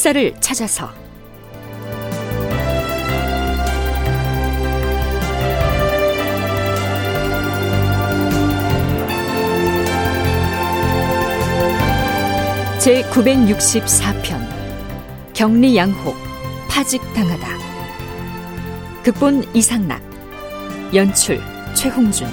역사를 찾아서. 제 964편 격리양호 파직당하다. 극본 이상락 연출 최홍준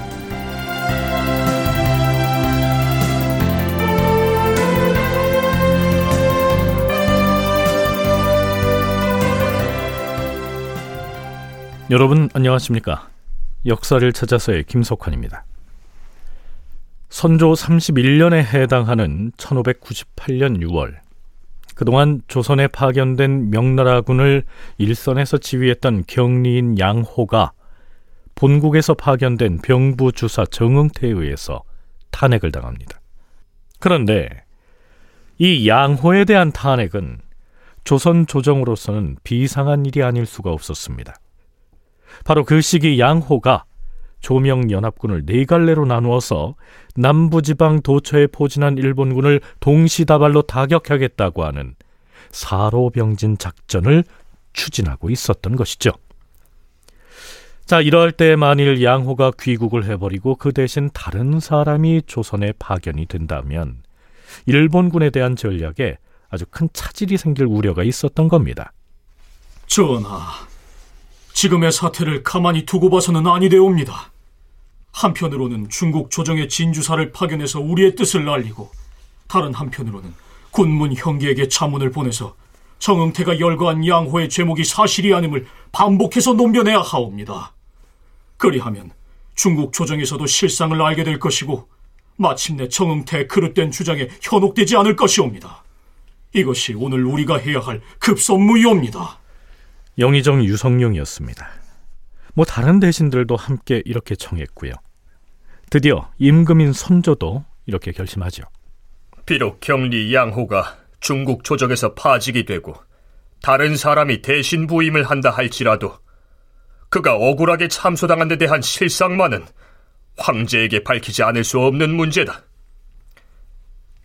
여러분 안녕하십니까? 역사를 찾아서의 김석환입니다. 선조 31년에 해당하는 1598년 6월 그동안 조선에 파견된 명나라군을 일선에서 지휘했던 경리인 양호가 본국에서 파견된 병부 주사 정응태에 의해서 탄핵을 당합니다. 그런데 이 양호에 대한 탄핵은 조선 조정으로서는 비상한 일이 아닐 수가 없었습니다. 바로 그 시기 양호가 조명 연합군을 네 갈래로 나누어서 남부지방 도처에 포진한 일본군을 동시다발로 타격하겠다고 하는 사로병진 작전을 추진하고 있었던 것이죠. 자, 이럴 때 만일 양호가 귀국을 해버리고 그 대신 다른 사람이 조선에 파견이 된다면 일본군에 대한 전략에 아주 큰 차질이 생길 우려가 있었던 겁니다. 전하, 지금의 사태를 가만히 두고 봐서는 아니되옵니다. 한편으로는 중국 조정의 진주사를 파견해서 우리의 뜻을 알리고 다른 한편으로는 군문 형기에게 자문을 보내서 정응태가 열거한 양호의 제목이 사실이 아님을 반복해서 논변해야 하옵니다. 그리하면 중국 조정에서도 실상을 알게 될 것이고 마침내 정응태의 그릇된 주장에 현혹되지 않을 것이옵니다. 이것이 오늘 우리가 해야 할 급선무이옵니다. 영의정 유성룡이었습니다. 뭐 다른 대신들도 함께 이렇게 청했고요. 드디어 임금인 선조도 이렇게 결심하죠. 비록 경리 양호가 중국 조정에서 파직이 되고 다른 사람이 대신 부임을 한다 할지라도 그가 억울하게 참소당한 데 대한 실상만은 황제에게 밝히지 않을 수 없는 문제다.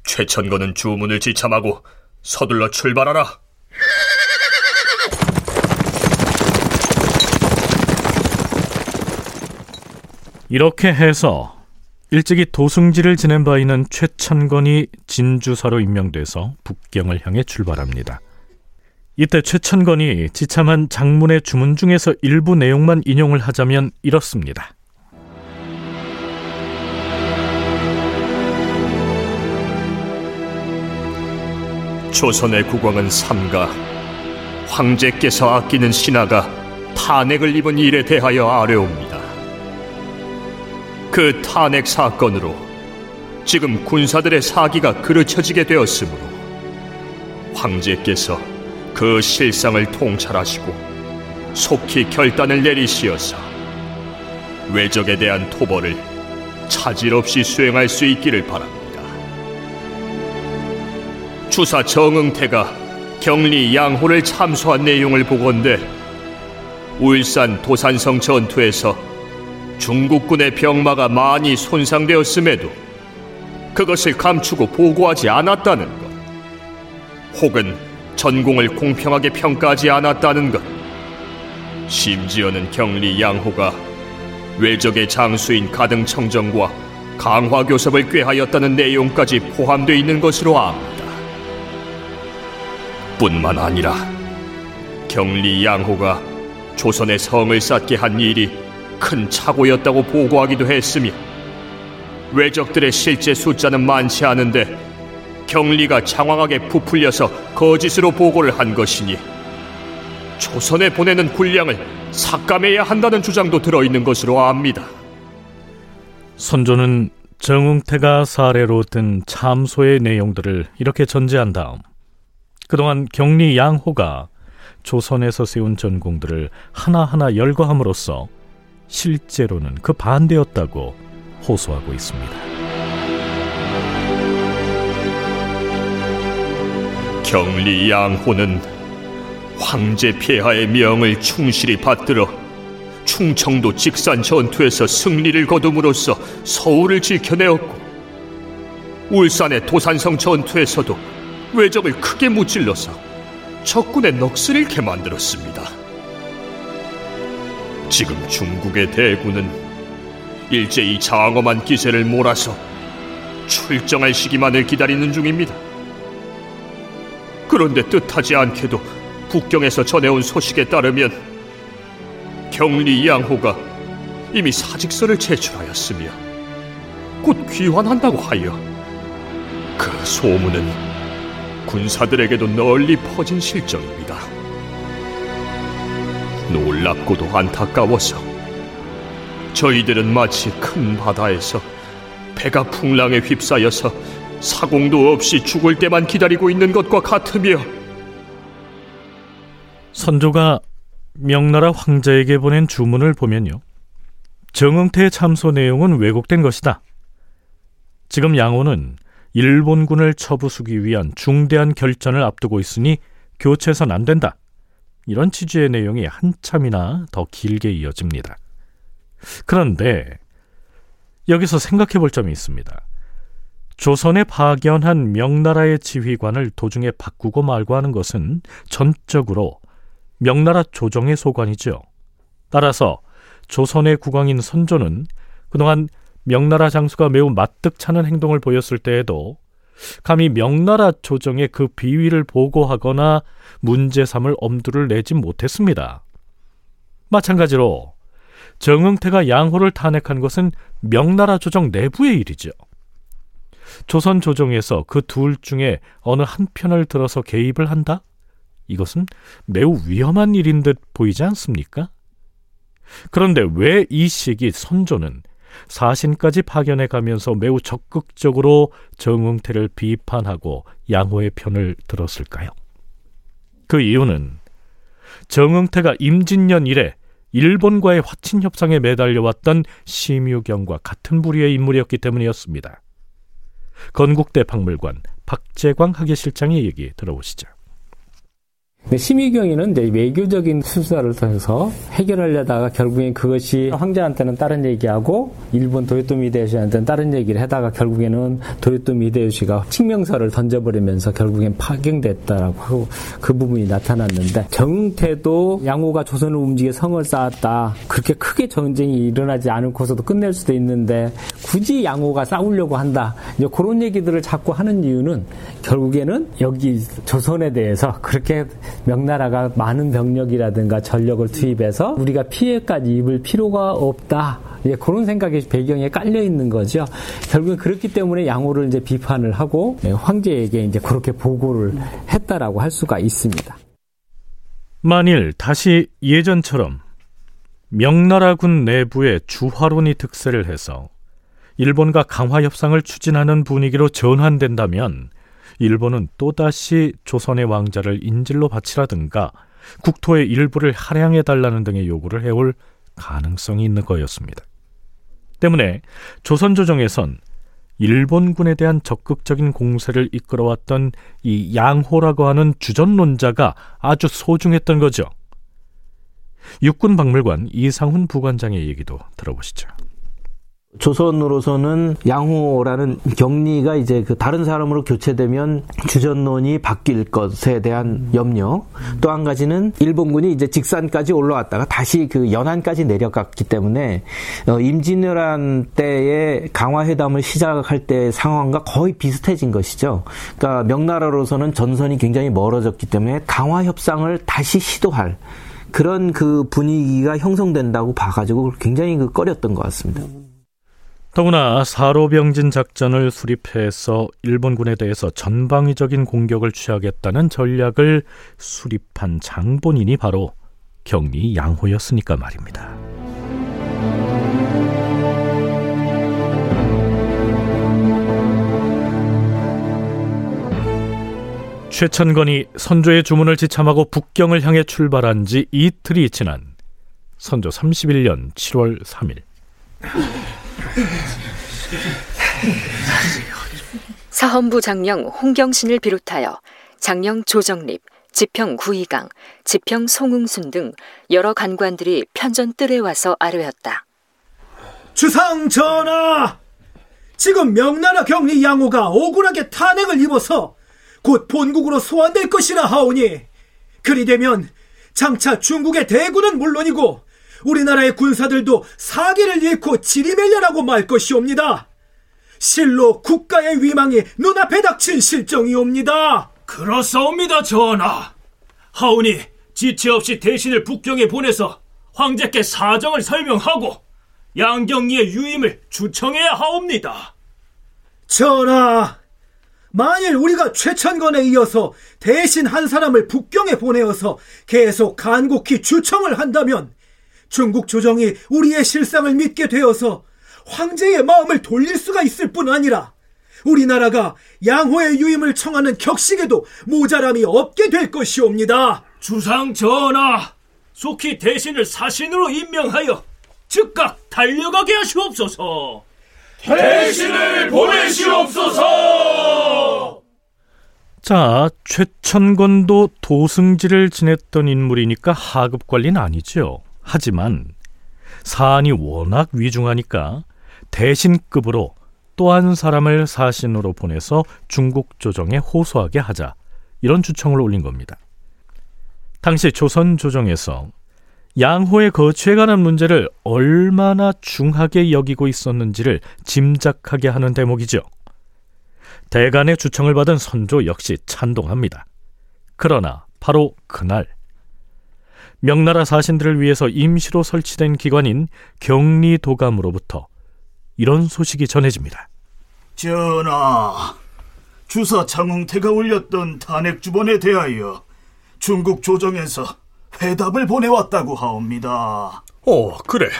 최천거는 주문을 지참하고 서둘러 출발하라. 이렇게 해서 일찍이 도승지를 지낸 바 있는 최천건이 진주사로 임명돼서 북경을 향해 출발합니다. 이때 최천건이 지참한 장문의 주문 중에서 일부 내용만 인용을 하자면 이렇습니다. 조선의 국왕은 삼가 황제께서 아끼는 신하가 탄핵을 입은 일에 대하여 아뢰옵니다. 그 탄핵 사건으로 지금 군사들의 사기가 그르쳐지게 되었으므로 황제께서 그 실상을 통찰하시고 속히 결단을 내리시어서 외적에 대한 토벌을 차질 없이 수행할 수 있기를 바랍니다. 주사 정응태가 경리 양호를 참소한 내용을 보건대 울산 도산성 전투에서 중국군의 병마가 많이 손상되었음에도 그것을 감추고 보고하지 않았다는 것, 혹은 전공을 공평하게 평가하지 않았다는 것, 심지어는 경리 양호가 외적의 장수인 가등청정과 강화교섭을 꾀하였다는 내용까지 포함되어 있는 것으로 압니다. 뿐만 아니라 경리 양호가 조선의 성을 쌓게 한 일이 큰 착오였다고 보고하기도 했으며 외적들의 실제 숫자는 많지 않은데 경리가 장황하게 부풀려서 거짓으로 보고를 한 것이니 조선에 보내는 군량을 삭감해야 한다는 주장도 들어있는 것으로 압니다. 선조는 정웅태가 사례로 든 참소의 내용들을 이렇게 전제한 다음 그동안 경리 양호가 조선에서 세운 전공들을 하나하나 열거함으로써 실제로는 그 반대였다고 호소하고 있습니다. 경리 양호는 황제 폐하의 명을 충실히 받들어 충청도 직산 전투에서 승리를 거둠으로써 서울을 지켜내었고 울산의 도산성 전투에서도 외적을 크게 무찔러서 적군의 넋을 잃게 만들었습니다. 지금 중국의 대군은 일제히 장엄한 기세를 몰아서 출정할 시기만을 기다리는 중입니다. 그런데 뜻하지 않게도 북경에서 전해온 소식에 따르면 경리 양호가 이미 사직서를 제출하였으며 곧 귀환한다고 하여 그 소문은 군사들에게도 널리 퍼진 실정입니다. 놀랍고도 안타까워서 저희들은 마치 큰 바다에서 배가 풍랑에 휩싸여서 사공도 없이 죽을 때만 기다리고 있는 것과 같으며 선조가 명나라 황제에게 보낸 주문을 보면요. 정응태의 참소 내용은 왜곡된 것이다. 지금 양호는 일본군을 처부수기 위한 중대한 결전을 앞두고 있으니 교체선 안 된다. 이런 취지의 내용이 한참이나 더 길게 이어집니다. 그런데 여기서 생각해 볼 점이 있습니다. 조선에 파견한 명나라의 지휘관을 도중에 바꾸고 말고 하는 것은 전적으로 명나라 조정의 소관이죠. 따라서 조선의 국왕인 선조는 그동안 명나라 장수가 매우 마뜩찮은 행동을 보였을 때에도 감히 명나라 조정의 그 비위를 보고하거나 문제 삼을 엄두를 내지 못했습니다. 마찬가지로 정응태가 양호를 탄핵한 것은 명나라 조정 내부의 일이죠. 조선 조정에서 그 둘 중에 어느 한 편을 들어서 개입을 한다? 이것은 매우 위험한 일인 듯 보이지 않습니까? 그런데 왜 이 시기 선조는 사신까지 파견해 가면서 매우 적극적으로 정응태를 비판하고 양호의 편을 들었을까요? 그 이유는 정응태가 임진년 이래 일본과의 화친 협상에 매달려왔던 심유경과 같은 부류의 인물이었기 때문이었습니다. 건국대 박물관 박재광 학예실장의 얘기 들어보시죠. 심의경위는 이제 외교적인 수사를 통해서 해결하려다가 결국엔 그것이 황제한테는 다른 얘기하고 일본 도요토미 히데요시한테는 다른 얘기를 하다가 결국에는 도요토미 히데요시가 칙명서를 던져버리면서 결국엔 파경됐다라고 하고 그 부분이 나타났는데 정태도 양호가 조선을 움직여 성을 쌓았다. 그렇게 크게 전쟁이 일어나지 않고서도 끝낼 수도 있는데 굳이 양호가 싸우려고 한다. 이제 그런 얘기들을 자꾸 하는 이유는 결국에는 여기 조선에 대해서 그렇게 명나라가 많은 병력이라든가 전력을 투입해서 우리가 피해까지 입을 필요가 없다. 예, 그런 생각이 배경에 깔려 있는 거죠. 결국엔 그렇기 때문에 양호를 이제 비판을 하고 예, 황제에게 이제 그렇게 보고를 했다라고 할 수가 있습니다. 만일 다시 예전처럼 명나라군 내부에 주화론이 득세를 해서 일본과 강화 협상을 추진하는 분위기로 전환된다면 일본은 또다시 조선의 왕자를 인질로 바치라든가 국토의 일부를 할양해 달라는 등의 요구를 해올 가능성이 있는 거였습니다. 때문에 조선 조정에선 일본군에 대한 적극적인 공세를 이끌어왔던 이 양호라고 하는 주전론자가 아주 소중했던 거죠. 육군 박물관 이상훈 부관장의 얘기도 들어보시죠. 조선으로서는 양호라는 격리가 이제 그 다른 사람으로 교체되면 주전론이 바뀔 것에 대한 염려. 또 한 가지는 일본군이 이제 직산까지 올라왔다가 다시 그 연안까지 내려갔기 때문에 어, 임진왜란 때의 강화회담을 시작할 때 상황과 거의 비슷해진 것이죠. 그러니까 명나라로서는 전선이 굉장히 멀어졌기 때문에 강화 협상을 다시 시도할 그런 그 분위기가 형성된다고 봐가지고 굉장히 그 꺼렸던 것 같습니다. 더구나 사로병진 작전을 수립해서 일본군에 대해서 전방위적인 공격을 취하겠다는 전략을 수립한 장본인이 바로 경리 양호였으니까 말입니다. 최천건이 선조의 주문을 지참하고 북경을 향해 출발한 지 이틀이 지난 선조 31년 7월 3일 사헌부 장령 홍경신을 비롯하여 장령 조정립, 지평 구이강, 지평 송응순 등 여러 간관들이 편전 뜰에 와서 아뢰었다. 주상 전하! 지금 명나라 경리 양호가 억울하게 탄핵을 입어서 곧 본국으로 소환될 것이라 하오니 그리 되면 장차 중국의 대군은 물론이고 우리나라의 군사들도 사기를 잃고 지리멸렬하고 말 것이옵니다. 실로 국가의 위망이 눈앞에 닥친 실정이옵니다. 그렇사옵니다, 전하. 하오니 지체 없이 대신을 북경에 보내서 황제께 사정을 설명하고 양경리의 유임을 주청해야 하옵니다. 전하, 만일 우리가 최천건에 이어서 대신 한 사람을 북경에 보내어서 계속 간곡히 주청을 한다면 중국 조정이 우리의 실상을 믿게 되어서 황제의 마음을 돌릴 수가 있을 뿐 아니라 우리나라가 양호의 유임을 청하는 격식에도 모자람이 없게 될 것이옵니다. 주상 전하, 속히 대신을 사신으로 임명하여 즉각 달려가게 하시옵소서. 대신을 보내시옵소서! 자, 최천권도 도승지를 지냈던 인물이니까 하급 관리는 아니죠. 하지만 사안이 워낙 위중하니까 대신급으로 또 한 사람을 사신으로 보내서 중국 조정에 호소하게 하자 이런 주청을 올린 겁니다. 당시 조선 조정에서 양호의 거취에 관한 문제를 얼마나 중하게 여기고 있었는지를 짐작하게 하는 대목이죠. 대간의 주청을 받은 선조 역시 찬동합니다. 그러나 바로 그날 명나라 사신들을 위해서 임시로 설치된 기관인 경리도감으로부터 이런 소식이 전해집니다. 전하, 주사 장흥태가 올렸던 탄핵 주본에 대하여 중국 조정에서 회답을 보내왔다고 하옵니다. 어, 그래.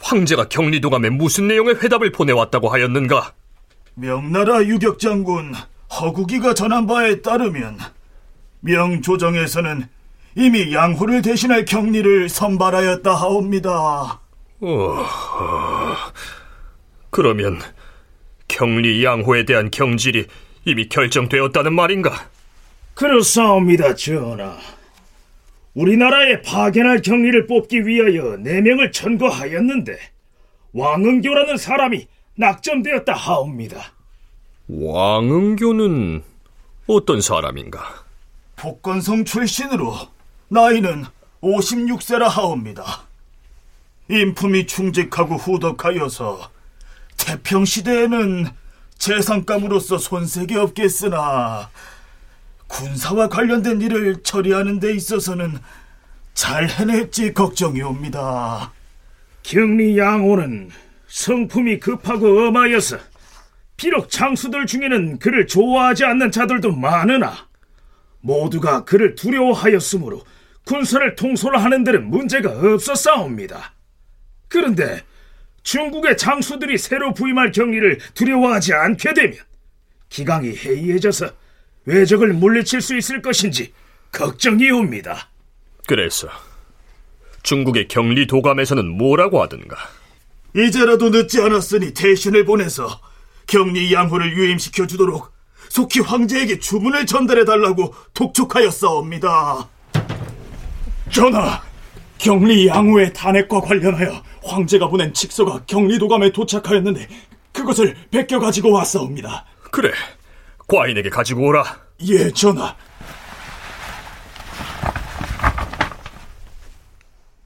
황제가 경리도감에 무슨 내용의 회답을 보내왔다고 하였는가? 명나라 유격장군 허국이가 전한 바에 따르면 명조정에서는 이미 양호를 대신할 경리를 선발하였다 하옵니다. 어, 그러면 경리 양호에 대한 경질이 이미 결정되었다는 말인가? 그렇사옵니다, 전하. 우리나라에 파견할 경리를 뽑기 위하여 네 명을 천거하였는데 왕은교라는 사람이 낙점되었다 하옵니다. 왕응교는 어떤 사람인가? 복건성 출신으로 나이는 56세라 하옵니다. 인품이 충직하고 후덕하여서 태평시대에는 재상감으로서 손색이 없겠으나 군사와 관련된 일을 처리하는 데 있어서는 잘 해낼지 걱정이 옵니다. 경리 양호는 성품이 급하고 엄하여서 비록 장수들 중에는 그를 좋아하지 않는 자들도 많으나 모두가 그를 두려워하였으므로 군사를 통솔하는 데는 문제가 없었사옵니다. 그런데 중국의 장수들이 새로 부임할 경리를 두려워하지 않게 되면 기강이 해이해져서 외적을 물리칠 수 있을 것인지 걱정이 옵니다. 그래서 중국의 경리 도감에서는 뭐라고 하던가? 이제라도 늦지 않았으니 대신을 보내서 경리 양호를 유임시켜 주도록 속히 황제에게 주문을 전달해 달라고 독촉하였사옵니다. 전하, 경리 양호의 탄핵과 관련하여 황제가 보낸 칙서가 경리도감에 도착하였는데 그것을 베껴 가지고 왔사옵니다. 그래, 과인에게 가지고 오라. 예, 전하.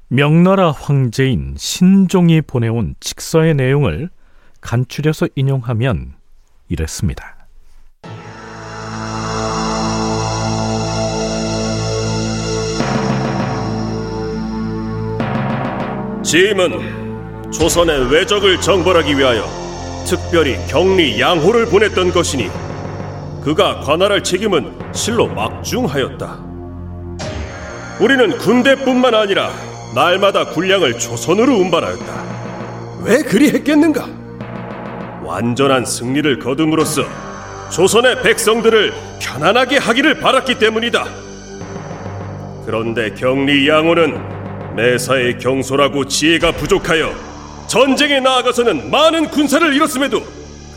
명나라 황제인 신종이 보내온 직서의 내용을 간추려서 인용하면 이랬습니다. 짐은 조선의 외적을 정벌하기 위하여 특별히 경리 양호를 보냈던 것이니 그가 관할할 책임은 실로 막중하였다. 우리는 군대뿐만 아니라 날마다 군량을 조선으로 운반하였다. 왜 그리 했겠는가? 완전한 승리를 거둠으로써 조선의 백성들을 편안하게 하기를 바랐기 때문이다. 그런데 경리 양호는 매사에 경솔하고 지혜가 부족하여 전쟁에 나아가서는 많은 군사를 잃었음에도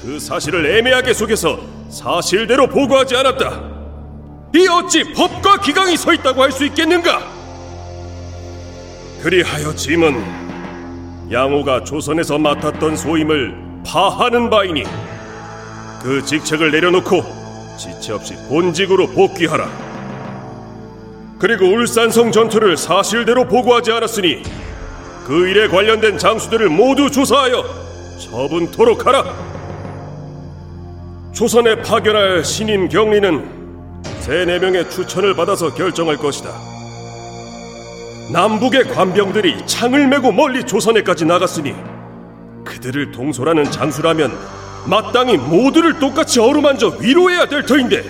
그 사실을 애매하게 속여서 사실대로 보고하지 않았다. 이 어찌 법과 기강이 서 있다고 할 수 있겠는가? 그리하여 짐은 양호가 조선에서 맡았던 소임을 파하는 바이니 그 직책을 내려놓고 지체 없이 본직으로 복귀하라. 그리고 울산성 전투를 사실대로 보고하지 않았으니 그 일에 관련된 장수들을 모두 조사하여 처분토록 하라. 조선에 파견할 신인 경리는 세네 명의 추천을 받아서 결정할 것이다. 남북의 관병들이 창을 메고 멀리 조선에까지 나갔으니 그들을 동솔하는 장수라면 마땅히 모두를 똑같이 어루만져 위로해야 될 터인데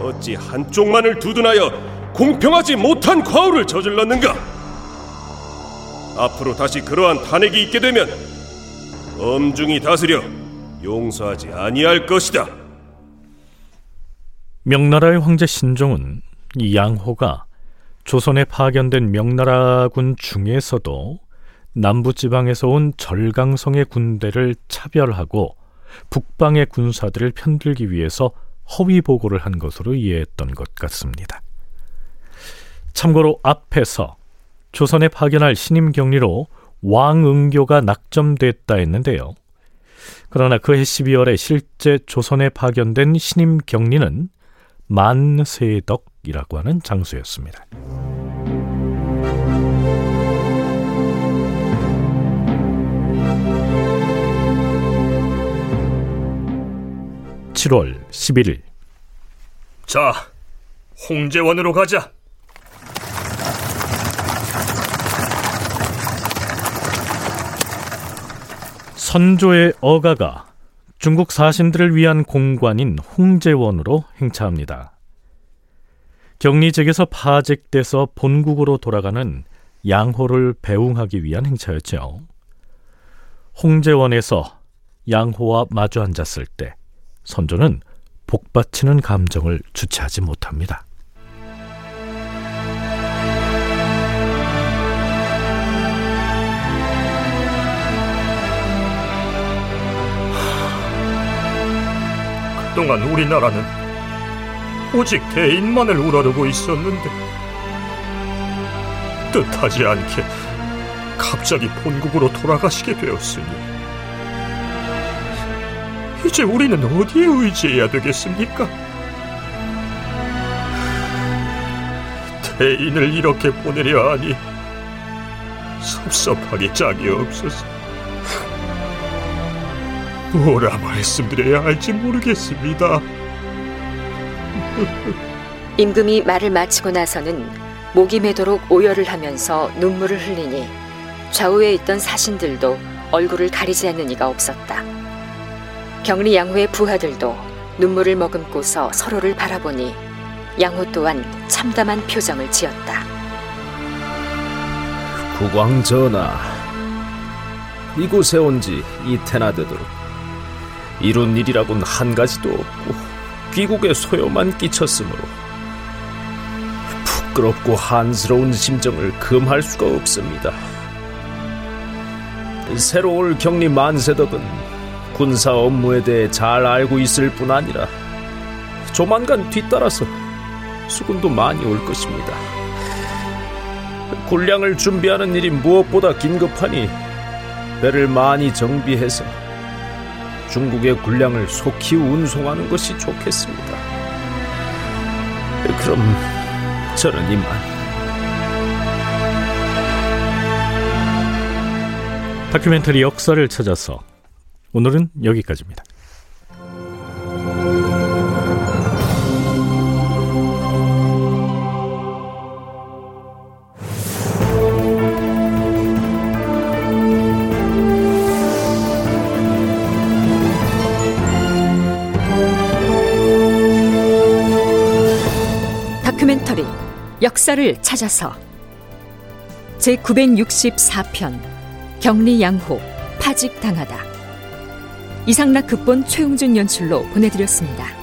어찌 한쪽만을 두둔하여 공평하지 못한 과오를 저질렀는가? 앞으로 다시 그러한 탄핵이 있게 되면 엄중히 다스려 용서하지 아니할 것이다. 명나라의 황제 신종은 이 양호가 조선에 파견된 명나라군 중에서도 남부 지방에서 온 절강성의 군대를 차별하고 북방의 군사들을 편들기 위해서 허위 보고를 한 것으로 이해했던 것 같습니다. 참고로 앞에서 조선에 파견할 신임 경리로 왕응교가 낙점됐다 했는데요. 그러나 그해 12월에 실제 조선에 파견된 신임 경리는 만세덕이라고 하는 장소였습니다. 7월 11일 자, 홍제원으로 가자. 선조의 어가가 중국 사신들을 위한 공관인 홍제원으로 행차합니다. 격리직에서 파직돼서 본국으로 돌아가는 양호를 배웅하기 위한 행차였죠. 홍제원에서 양호와 마주 앉았을 때 선조는 복받치는 감정을 주체하지 못합니다. 동안 우리나라는 오직 대인만을 우러르고 있었는데 뜻하지 않게 갑자기 본국으로 돌아가시게 되었으니 이제 우리는 어디에 의지해야 되겠습니까? 대인을 이렇게 보내려 하니 섭섭하게 짝이 없어서 뭐라 말씀드려야 할지 모르겠습니다. 임금이 말을 마치고 나서는 목이 매도록 오열을 하면서 눈물을 흘리니 좌우에 있던 사신들도 얼굴을 가리지 않는 이가 없었다. 경리 양호의 부하들도 눈물을 머금고서 서로를 바라보니 양호 또한 참담한 표정을 지었다. 국왕 전하, 이곳에 온 지 이태나 되도록 이룬 일이라곤 한 가지도 없고 귀국에 소요만 끼쳤으므로 부끄럽고 한스러운 심정을 금할 수가 없습니다. 새로 올 격리 만세덕은 군사 업무에 대해 잘 알고 있을 뿐 아니라 조만간 뒤따라서 수군도 많이 올 것입니다. 군량을 준비하는 일이 무엇보다 긴급하니 배를 많이 정비해서 중국의 군량을 속히 운송하는 것이 좋겠습니다. 그럼 저는 이만. 다큐멘터리 역사를 찾아서 오늘은 여기까지입니다. 역사를 찾아서 제 964편 격리양호 파직당하다 이상락 극본 최웅준 연출로 보내드렸습니다.